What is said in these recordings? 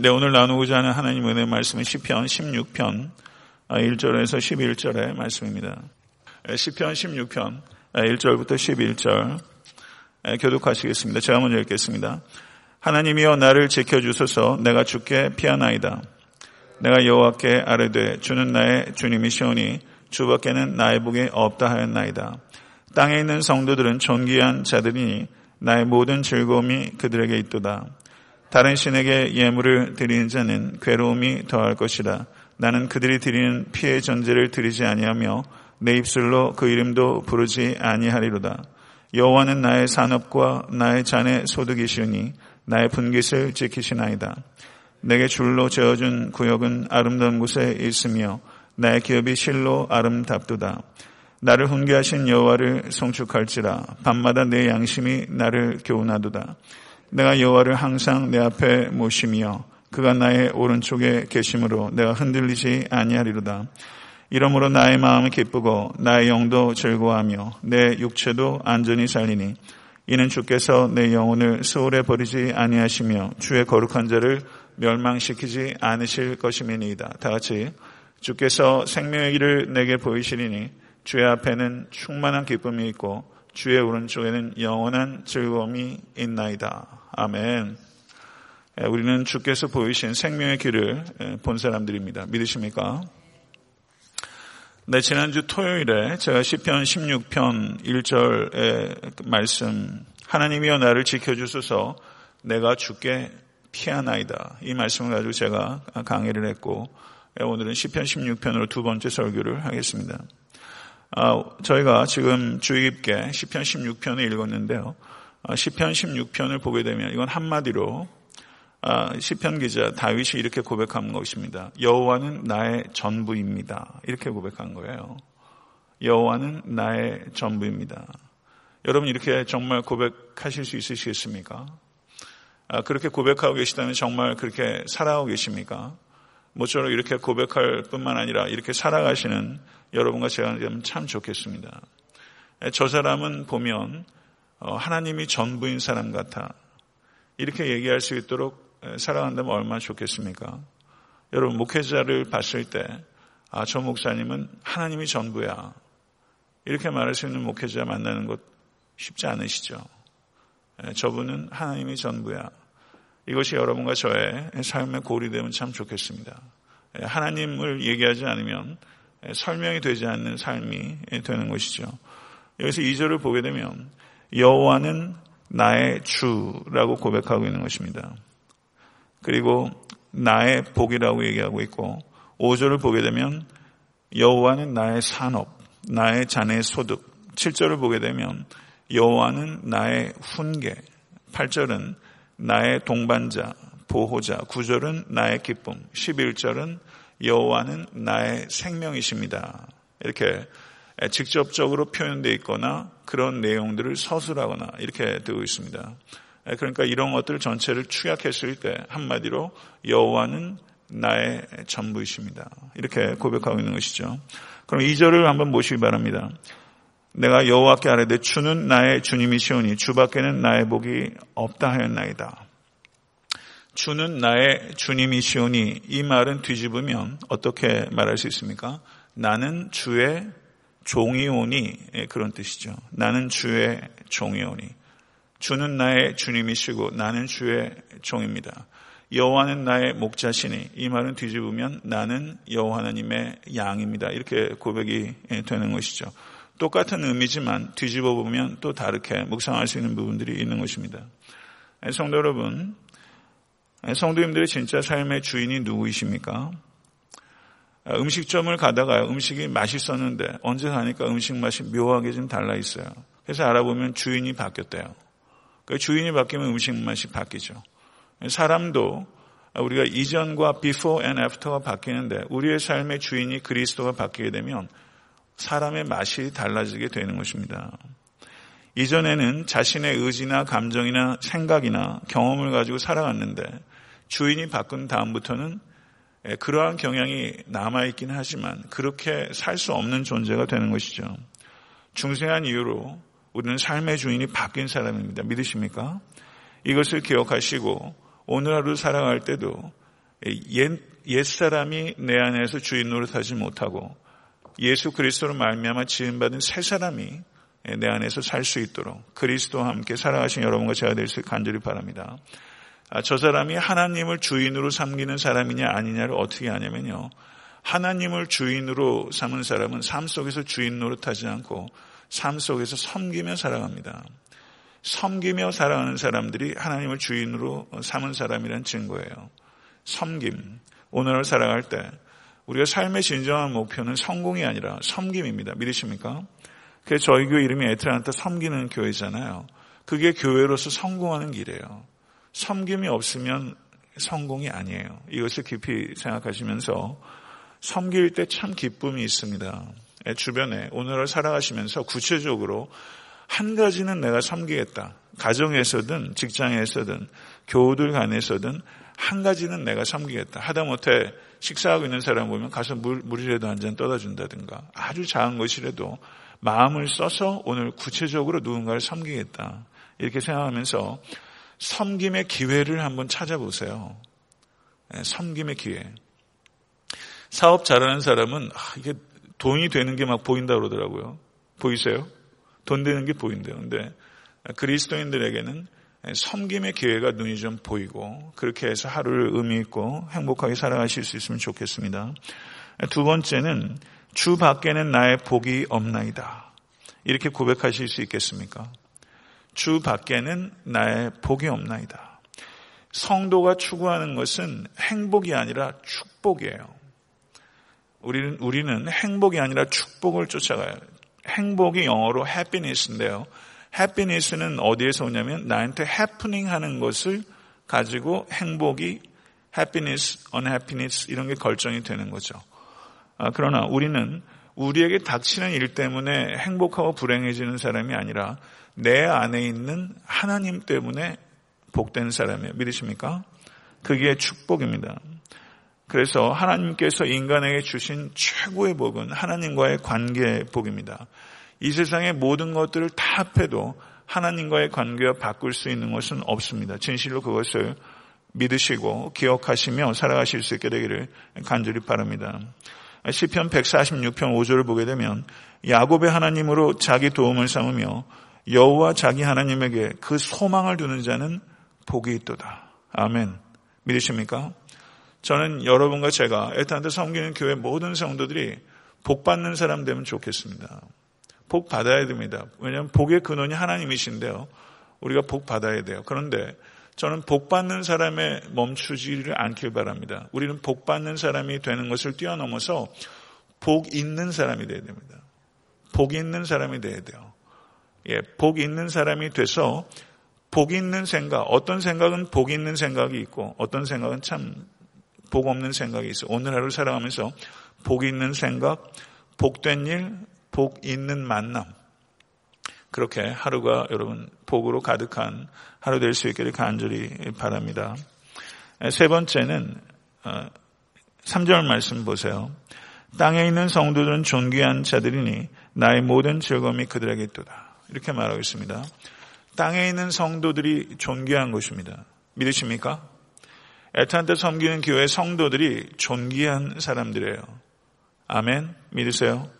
네, 오늘 나누고자 하는 하나님 은혜 말씀은 시편 16편 1절에서 11절의 말씀입니다. 시편 16편 1절부터 11절 교독하시겠습니다. 제가 먼저 읽겠습니다. 하나님이여 나를 지켜주소서 내가 죽게 피하나이다. 내가 여호와께 아뢰되 주는 나의 주님이시오니 주밖에는 나의 복이 없다 하였나이다. 땅에 있는 성도들은 존귀한 자들이니 나의 모든 즐거움이 그들에게 있도다. 다른 신에게 예물을 드리는 자는 괴로움이 더할 것이다. 나는 그들이 드리는 피해 전제를 드리지 아니하며 내 입술로 그 이름도 부르지 아니하리로다. 여호와는 나의 산업과 나의 잔의 소득이시오니 나의 분깃을 지키시나이다. 내게 줄로 재어준 구역은 아름다운 곳에 있으며 나의 기업이 실로 아름답도다. 나를 훈계하신 여호와를 송축할지라 밤마다 내 양심이 나를 교훈하도다. 내가 여호와를 항상 내 앞에 모시며 그가 나의 오른쪽에 계심으로 내가 흔들리지 아니하리로다. 이러므로 나의 마음이 기쁘고 나의 영도 즐거워하며 내 육체도 안전히 살리니 이는 주께서 내 영혼을 소홀에 버리지 아니하시며 주의 거룩한 자를 멸망시키지 않으실 것임이니이다. 다 같이 주께서 생명의 길을 내게 보이시리니 주의 앞에는 충만한 기쁨이 있고 주의 오른쪽에는 영원한 즐거움이 있나이다. 아멘. 예, 우리는 주께서 보이신 생명의 길을 예, 본 사람들입니다. 믿으십니까? 네, 지난주 토요일에 제가 시편 16편 1절의 말씀 하나님이여 나를 지켜주소서 내가 주께 피하나이다. 이 말씀을 가지고 제가 강의를 했고 예, 오늘은 시편 16편으로 두 번째 설교를 하겠습니다. 아, 저희가 지금 주의 깊게 시편 16편을 읽었는데요. 아, 시편 16편을 보게 되면 이건 한마디로 아, 시편 기자 다윗이 이렇게 고백한 것입니다. 여호와는 나의 전부입니다. 이렇게 고백한 거예요. 여호와는 나의 전부입니다. 여러분 이렇게 정말 고백하실 수 있으시겠습니까? 그렇게 고백하고 계시다면 정말 그렇게 살아가고 계십니까? 모쪼록 이렇게 고백할 뿐만 아니라 이렇게 살아가시는 여러분과 제가 되면 참 좋겠습니다. 저 사람은 보면 어, 하나님이 전부인 사람 같아. 이렇게 얘기할 수 있도록 살아간다면 얼마나 좋겠습니까? 여러분, 목회자를 봤을 때, 아, 저 목사님은 하나님이 전부야. 이렇게 말할 수 있는 목회자 만나는 것 쉽지 않으시죠? 저분은 하나님이 전부야. 이것이 여러분과 저의 삶의 고리 되면 참 좋겠습니다. 하나님을 얘기하지 않으면 설명이 되지 않는 삶이 되는 것이죠. 여기서 2절을 보게 되면 여호와는 나의 주라고 고백하고 있는 것입니다. 그리고 나의 복이라고 얘기하고 있고 5절을 보게 되면 여호와는 나의 산업, 나의 자네 소득. 7절을 보게 되면 여호와는 나의 훈계. 8절은 나의 동반자, 보호자. 9절은 나의 기쁨. 11절은 여호와는 나의 생명이십니다. 이렇게 직접적으로 표현되어 있거나 그런 내용들을 서술하거나 이렇게 되고 있습니다. 그러니까 이런 것들 전체를 추약했을 때 한마디로 여호와는 나의 전부이십니다. 이렇게 고백하고 있는 것이죠. 그럼 2절을 한번 보시기 바랍니다. 내가 여호와께 아뢰되 주는 나의 주님이시오니 주밖에는 나의 복이 없다 하였나이다. 주는 나의 주님이시오니 이 말은 뒤집으면 어떻게 말할 수 있습니까? 나는 주의 종이오니 예, 그런 뜻이죠. 나는 주의 종이오니 주는 나의 주님이시고 나는 주의 종입니다. 여호와는 나의 목자시니 이 말은 뒤집으면 나는 여호와 하나님의 양입니다. 이렇게 고백이 예, 되는 것이죠. 똑같은 의미지만 뒤집어 보면 또 다르게 묵상할 수 있는 부분들이 있는 것입니다. 예, 성도 여러분, 성도님들의 진짜 삶의 주인이 누구이십니까? 음식점을 가다가 음식이 맛있었는데 언제 가니까 음식 맛이 묘하게 좀 달라 있어요. 그래서 알아보면 주인이 바뀌었대요. 그 주인이 바뀌면 음식 맛이 바뀌죠. 사람도 우리가 이전과 before and after가 바뀌는데 우리의 삶의 주인이 그리스도가 바뀌게 되면 사람의 맛이 달라지게 되는 것입니다. 이전에는 자신의 의지나 감정이나 생각이나 경험을 가지고 살아갔는데 주인이 바꾼 다음부터는 그러한 경향이 남아있긴 하지만 그렇게 살 수 없는 존재가 되는 것이죠. 중생한 이유로 우리는 삶의 주인이 바뀐 사람입니다. 믿으십니까? 이것을 기억하시고 오늘 하루 살아갈 때도 옛, 옛사람이 내 안에서 주인 노릇하지 못하고 예수 그리스도로 말미암아 지음받은 새 사람이 내 안에서 살 수 있도록 그리스도와 함께 살아가신 여러분과 제가 될 수 간절히 바랍니다. 아, 저 사람이 하나님을 주인으로 삼기는 사람이냐 아니냐를 어떻게 하냐면요. 하나님을 주인으로 삼은 사람은 삶 속에서 주인 노릇하지 않고 삶 속에서 섬기며 살아갑니다. 섬기며 살아가는 사람들이 하나님을 주인으로 삼은 사람이란 증거예요. 섬김. 오늘을 살아갈 때 우리가 삶의 진정한 목표는 성공이 아니라 섬김입니다. 믿으십니까? 그래서 저희 교회 이름이 에트란타 섬기는 교회잖아요. 그게 교회로서 성공하는 길이에요. 섬김이 없으면 성공이 아니에요. 이것을 깊이 생각하시면서 섬길 때 참 기쁨이 있습니다. 주변에 오늘을 살아가시면서 구체적으로 한 가지는 내가 섬기겠다. 가정에서든 직장에서든 교우들 간에서든 한 가지는 내가 섬기겠다. 하다못해 식사하고 있는 사람 보면 가서 물, 물이라도 한 잔 떠다 준다든가 아주 작은 것이라도 마음을 써서 오늘 구체적으로 누군가를 섬기겠다. 이렇게 생각하면서 섬김의 기회를 한번 찾아보세요. 네, 섬김의 기회. 사업 잘하는 사람은 아, 이게 돈이 되는 게 막 보인다 그러더라고요. 보이세요? 돈 되는 게 보인대요. 근데 그리스도인들에게는 섬김의 기회가 눈이 좀 보이고 그렇게 해서 하루를 의미 있고 행복하게 살아가실 수 있으면 좋겠습니다. 두 번째는 주 밖에는 나의 복이 없나이다. 이렇게 고백하실 수 있겠습니까? 주 밖에는 나의 복이 없나이다. 성도가 추구하는 것은 행복이 아니라 축복이에요. 우리는, 우리는 행복이 아니라 축복을 쫓아가요. 행복이 영어로 happiness인데요. Happiness는 어디에서 오냐면 나한테 happening 하는 것을 가지고 행복이 happiness, unhappiness 이런 게 결정이 되는 거죠. 아, 그러나 우리는 우리에게 닥치는 일 때문에 행복하고 불행해지는 사람이 아니라 내 안에 있는 하나님 때문에 복된 사람이에요. 믿으십니까? 그게 축복입니다. 그래서 하나님께서 인간에게 주신 최고의 복은 하나님과의 관계의 복입니다. 이 세상의 모든 것들을 다 합해도 하나님과의 관계와 바꿀 수 있는 것은 없습니다. 진실로 그것을 믿으시고 기억하시며 살아가실 수 있게 되기를 간절히 바랍니다. 시편 146편 5절을 보게 되면 야곱의 하나님으로 자기 도움을 삼으며 여호와 자기 하나님에게 그 소망을 두는 자는 복이 있도다. 아멘. 믿으십니까? 저는 여러분과 제가 애타한테 섬기는 교회 모든 성도들이 복 받는 사람 되면 좋겠습니다. 복 받아야 됩니다. 왜냐하면 복의 근원이 하나님이신데요. 우리가 복 받아야 돼요. 그런데 저는 복 받는 사람에 멈추지를 않길 바랍니다. 우리는 복 받는 사람이 되는 것을 뛰어넘어서 복 있는 사람이 돼야 됩니다. 복 있는 사람이 돼야 돼요. 예, 복 있는 사람이 돼서 복 있는 생각, 어떤 생각은 복 있는 생각이 있고 어떤 생각은 참 복 없는 생각이 있어. 오늘 하루 살아가면서 복 있는 생각, 복된 일, 복 있는 만남. 그렇게 하루가 여러분 복으로 가득한 하루 될 수 있기를 간절히 바랍니다. 세 번째는 3절 어, 말씀 보세요. 땅에 있는 성도들은 존귀한 자들이니 나의 모든 즐거움이 그들에게 있도다. 이렇게 말하고 있습니다. 땅에 있는 성도들이 존귀한 것입니다. 믿으십니까? 애타한테 섬기는 교회 성도들이 존귀한 사람들이에요. 아멘? 믿으세요?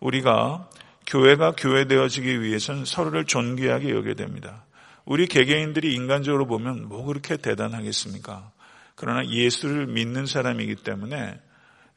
우리가 교회가 교회되어지기 위해서는 서로를 존귀하게 여겨야 됩니다. 우리 개개인들이 인간적으로 보면 뭐 그렇게 대단하겠습니까? 그러나 예수를 믿는 사람이기 때문에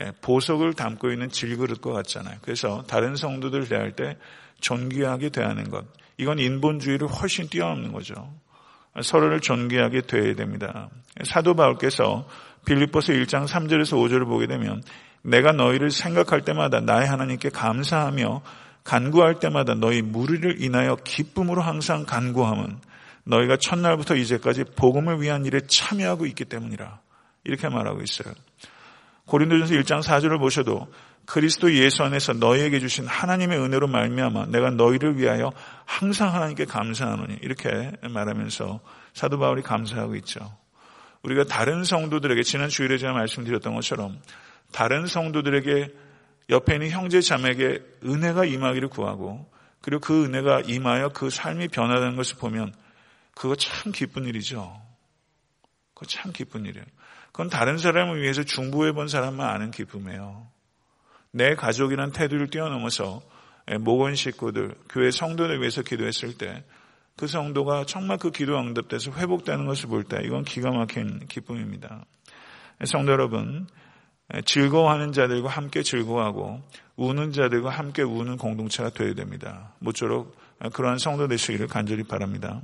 예, 보석을 담고 있는 질그릇과 같잖아요. 그래서 다른 성도들 대할 때 존귀하게 대하는 것. 이건 인본주의를 훨씬 뛰어넘는 거죠. 서로를 존귀하게 대해야 됩니다. 사도 바울께서 빌립보서 1장 3절에서 5절을 보게 되면 내가 너희를 생각할 때마다 나의 하나님께 감사하며 간구할 때마다 너희 무리를 인하여 기쁨으로 항상 간구함은 너희가 첫날부터 이제까지 복음을 위한 일에 참여하고 있기 때문이라. 이렇게 말하고 있어요. 고린도전서 1장 4절을 보셔도 그리스도 예수 안에서 너희에게 주신 하나님의 은혜로 말미암아 내가 너희를 위하여 항상 하나님께 감사하노니 이렇게 말하면서 사도 바울이 감사하고 있죠. 우리가 다른 성도들에게 지난 주일에 제가 말씀드렸던 것처럼 다른 성도들에게 옆에 있는 형제 자매에게 은혜가 임하기를 구하고 그리고 그 은혜가 임하여 그 삶이 변화되는 것을 보면 그거 참 기쁜 일이죠. 그거 참 기쁜 일이에요. 그건 다른 사람을 위해서 중보해 본 사람만 아는 기쁨이에요. 내 가족이란 태도를 뛰어넘어서 모건 식구들, 교회 성도를 위해서 기도했을 때 그 성도가 정말 그 기도 응답돼서 회복되는 것을 볼 때 이건 기가 막힌 기쁨입니다. 성도 여러분, 즐거워하는 자들과 함께 즐거워하고 우는 자들과 함께 우는 공동체가 되어야 됩니다. 모쪼록 그러한 성도 되시기를 간절히 바랍니다.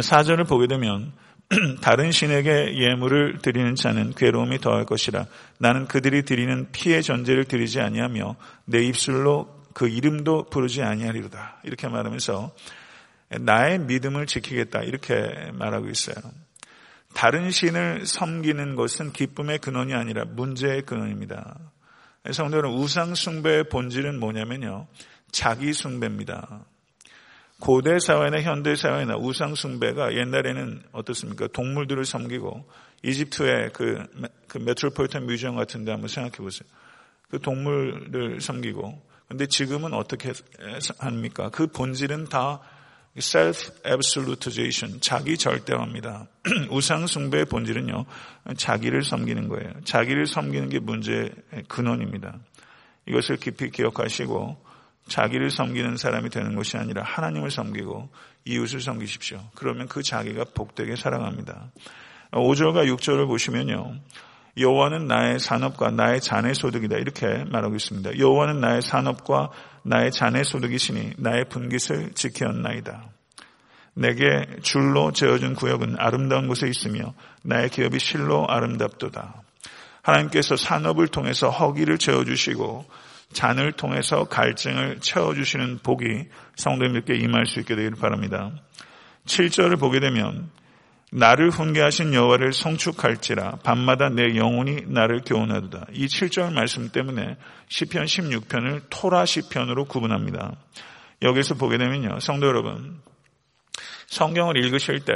사절을 보게 되면 다른 신에게 예물을 드리는 자는 괴로움이 더할 것이라 나는 그들이 드리는 피의 전제를 드리지 아니하며 내 입술로 그 이름도 부르지 아니하리로다 이렇게 말하면서 나의 믿음을 지키겠다 이렇게 말하고 있어요. 다른 신을 섬기는 것은 기쁨의 근원이 아니라 문제의 근원입니다. 성도 여러분 우상 숭배의 본질은 뭐냐면요 자기 숭배입니다. 고대 사회나 현대 사회나 우상 숭배가 옛날에는 어떻습니까? 동물들을 섬기고 이집트의 그, 그 메트로폴리탄 뮤지엄 같은 데 한번 생각해 보세요. 그 동물을 섬기고 근데 지금은 어떻게 합니까? 그 본질은 다 self absolutization, 자기 절대화입니다. 우상 숭배의 본질은요, 자기를 섬기는 거예요. 자기를 섬기는 게 문제의 근원입니다. 이것을 깊이 기억하시고 자기를 섬기는 사람이 되는 것이 아니라 하나님을 섬기고 이웃을 섬기십시오. 그러면 그 자기가 복되게 살아갑니다. 5절과 6절을 보시면요. 여호와는 나의 산업과 나의 자네 소득이다 이렇게 말하고 있습니다. 여호와는 나의 산업과 나의 자네 소득이시니 나의 분깃을 지켰나이다. 내게 줄로 재어준 구역은 아름다운 곳에 있으며 나의 기업이 실로 아름답도다. 하나님께서 산업을 통해서 허기를 채워주시고 잔을 통해서 갈증을 채워주시는 복이 성도님들께 임할 수 있게 되기를 바랍니다. 7절을 보게 되면 나를 훈계하신 여호와를 성축할지라 밤마다 내 영혼이 나를 교훈하도다. 이 7절 말씀 때문에 시편 16편을 토라 시편으로 구분합니다. 여기서 보게 되면요. 성도 여러분 성경을 읽으실 때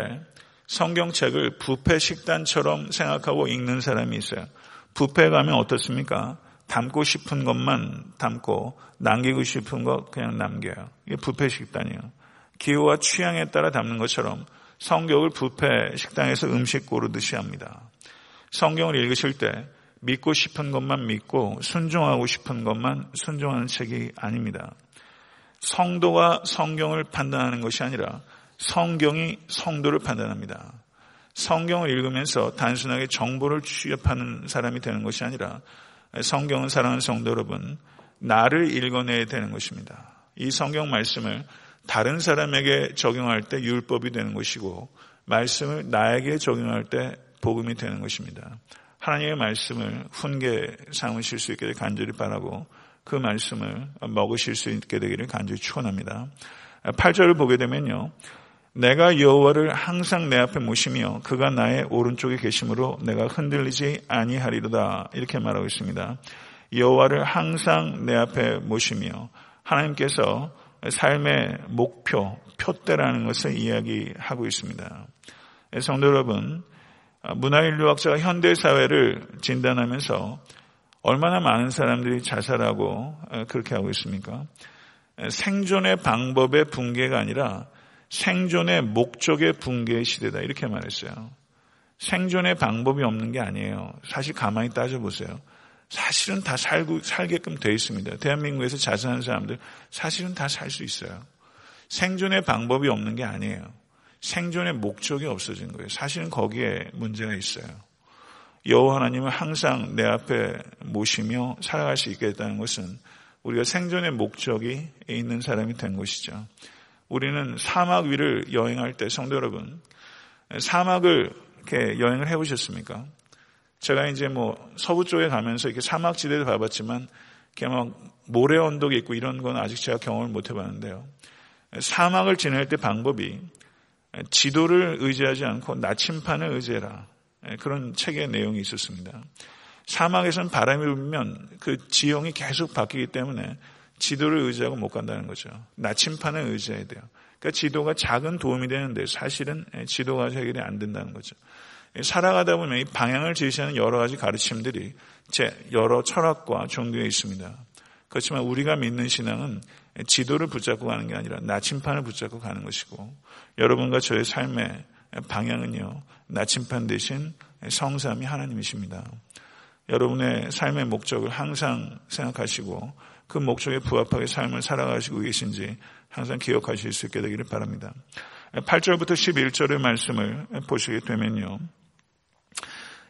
성경책을 부패 식단처럼 생각하고 읽는 사람이 있어요. 부패 가면 어떻습니까? 담고 싶은 것만 담고 남기고 싶은 것 그냥 남겨요. 이게 부패 식단이에요. 기호와 취향에 따라 담는 것처럼 성경을 부패 식당에서 음식 고르듯이 합니다. 성경을 읽으실 때 믿고 싶은 것만 믿고 순종하고 싶은 것만 순종하는 책이 아닙니다. 성도가 성경을 판단하는 것이 아니라 성경이 성도를 판단합니다. 성경을 읽으면서 단순하게 정보를 취업하는 사람이 되는 것이 아니라 성경은 사랑하는 성도 여러분, 나를 읽어내야 되는 것입니다. 이 성경 말씀을 다른 사람에게 적용할 때 율법이 되는 것이고, 말씀을 나에게 적용할 때 복음이 되는 것입니다. 하나님의 말씀을 훈계 삼으실 수 있게 간절히 바라고 그 말씀을 먹으실 수 있게 되기를 간절히 축원합니다. 8절을 보게 되면요. 내가 여호와를 항상 내 앞에 모시며 그가 나의 오른쪽에 계심으로 내가 흔들리지 아니하리로다 이렇게 말하고 있습니다. 여호와를 항상 내 앞에 모시며 하나님께서 삶의 목표, 표대라는 것을 이야기하고 있습니다. 성도 여러분, 문화인류학자가 현대 사회를 진단하면서 얼마나 많은 사람들이 자살하고 그렇게 하고 있습니까? 생존의 방법의 붕괴가 아니라 생존의 목적의 붕괴의 시대다. 이렇게 말했어요. 생존의 방법이 없는 게 아니에요. 사실 가만히 따져보세요. 사실은 다 살고, 살게끔 돼 있습니다. 대한민국에서 자살한 사람들 사실은 다 살 수 있어요. 생존의 방법이 없는 게 아니에요. 생존의 목적이 없어진 거예요. 사실은 거기에 문제가 있어요. 여호와 하나님은 항상 내 앞에 모시며 살아갈 수 있게 됐다는 것은 우리가 생존의 목적이 있는 사람이 된 것이죠. 우리는 사막 위를 여행할 때 성도 여러분 사막을 이렇게 여행을 해보셨습니까? 제가 이제 뭐 서부 쪽에 가면서 이렇게 사막 지대를 봐봤지만 이렇게 막 모래 언덕이 있고 이런 건 아직 제가 경험을 못 해봤는데요. 사막을 지낼 때 방법이 지도를 의지하지 않고 나침판을 의지해라. 그런 책의 내용이 있었습니다. 사막에서는 바람이 불면 그 지형이 계속 바뀌기 때문에 지도를 의지하고 못 간다는 거죠. 나침판을 의지해야 돼요. 그러니까 지도가 작은 도움이 되는데 사실은 지도가 해결이 안 된다는 거죠. 살아가다 보면 이 방향을 제시하는 여러 가지 가르침들이 제 여러 철학과 종교에 있습니다. 그렇지만 우리가 믿는 신앙은 지도를 붙잡고 가는 게 아니라 나침판을 붙잡고 가는 것이고 여러분과 저의 삶의 방향은요 나침판 대신 성삼이 하나님이십니다. 여러분의 삶의 목적을 항상 생각하시고 그 목적에 부합하게 삶을 살아가시고 계신지 항상 기억하실 수 있게 되기를 바랍니다. 8절부터 11절의 말씀을 보시게 되면요.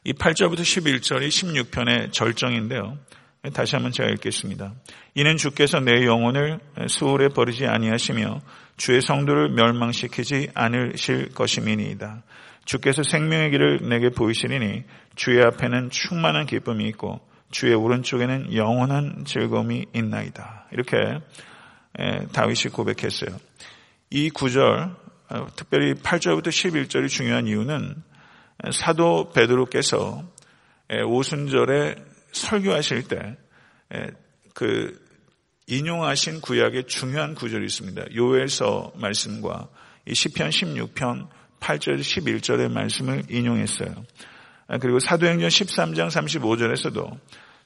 이 8절부터 11절이 16편의 절정인데요. 다시 한번 제가 읽겠습니다. 이는 주께서 내 영혼을 수월에 버리지 아니하시며 주의 성도를 멸망시키지 않으실 것임이니이다. 주께서 생명의 길을 내게 보이시리니 주의 앞에는 충만한 기쁨이 있고 주의 오른쪽에는 영원한 즐거움이 있나이다. 이렇게 다윗이 고백했어요. 이 구절, 어, 특별히 8절부터 11절이 중요한 이유는 사도 베드로께서 오순절에 설교하실 때 그 인용하신 구약의 중요한 구절이 있습니다. 요엘서 말씀과 이 시편 16편 8절 11절의 말씀을 인용했어요. 아, 그리고 사도행전 13장 35절에서도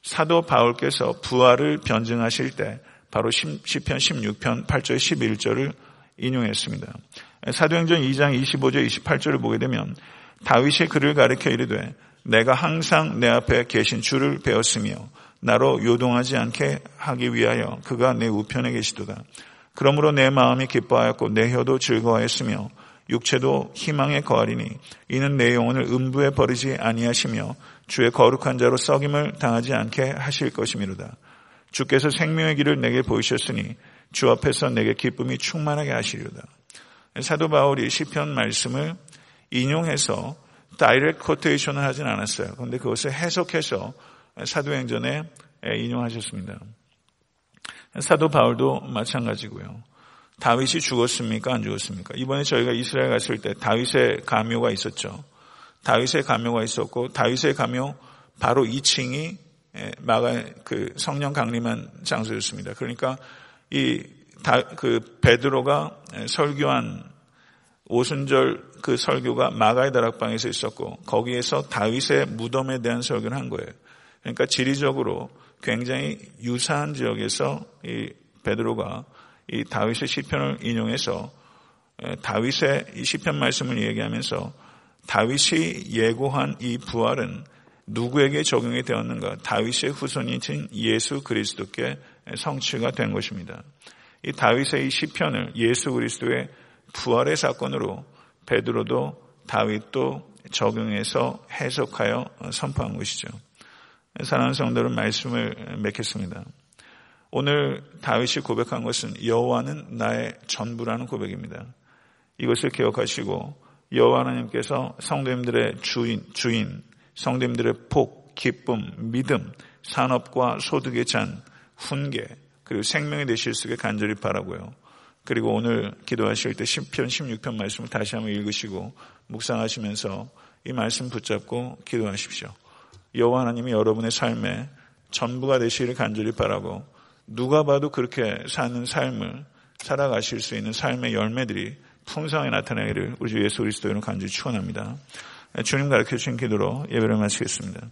사도 바울께서 부활을 변증하실 때 바로 시편 16편 8절 11절을 인용했습니다. 사도행전 2장 25절 28절을 보게 되면 다윗의 글을 가리켜 이르되 내가 항상 내 앞에 계신 주를 배웠으며 나로 요동하지 않게 하기 위하여 그가 내 우편에 계시도다. 그러므로 내 마음이 기뻐하였고 내 혀도 즐거워했으며 육체도 희망에 거하리니 이는 내 영혼을 음부에 버리지 아니하시며 주의 거룩한 자로 썩임을 당하지 않게 하실 것이미로다. 주께서 생명의 길을 내게 보이셨으니 주 앞에서 내게 기쁨이 충만하게 하시리로다. 사도 바울이 시편 말씀을 인용해서 다이렉트 코테이션을 하진 않았어요. 그런데 그것을 해석해서 사도행전에 인용하셨습니다. 사도 바울도 마찬가지고요. 다윗이 죽었습니까? 안 죽었습니까? 이번에 저희가 이스라엘 갔을 때 다윗의 가묘가 있었죠. 다윗의 가묘가 있었고 다윗의 가묘 바로 2층이 마가 그 성령 강림한 장소였습니다. 그러니까 이그 베드로가 설교한 오순절 그 설교가 마가의 다락방에서 있었고 거기에서 다윗의 무덤에 대한 설교를 한 거예요. 그러니까 지리적으로 굉장히 유사한 지역에서 이 베드로가 이 다윗의 시편을 인용해서 다윗의 이 시편 말씀을 얘기하면서 다윗이 예고한 이 부활은 누구에게 적용이 되었는가? 다윗의 후손이신 예수 그리스도께 성취가 된 것입니다. 이 다윗의 이 시편을 예수 그리스도의 부활의 사건으로 베드로도 다윗도 적용해서 해석하여 선포한 것이죠. 사랑하는 성도는 말씀을 맺겠습니다. 오늘 다윗이 고백한 것은 여호와는 나의 전부라는 고백입니다. 이것을 기억하시고 여호와 하나님께서 성도님들의 주인, 주인, 성도님들의 복, 기쁨, 믿음, 산업과 소득의 잔, 훈계, 그리고 생명이 되실 수 있게 간절히 바라고요. 그리고 오늘 기도하실 때 10편, 16편 말씀을 다시 한번 읽으시고 묵상하시면서 이 말씀 붙잡고 기도하십시오. 여호와 하나님이 여러분의 삶에 전부가 되시기를 간절히 바라고 누가 봐도 그렇게 사는 삶을 살아가실 수 있는 삶의 열매들이 풍성하게 나타나기를 우리 주 예수 그리스도 이름 간절히 축원합니다. 주님 가르쳐 주신 기도로 예배를 마치겠습니다.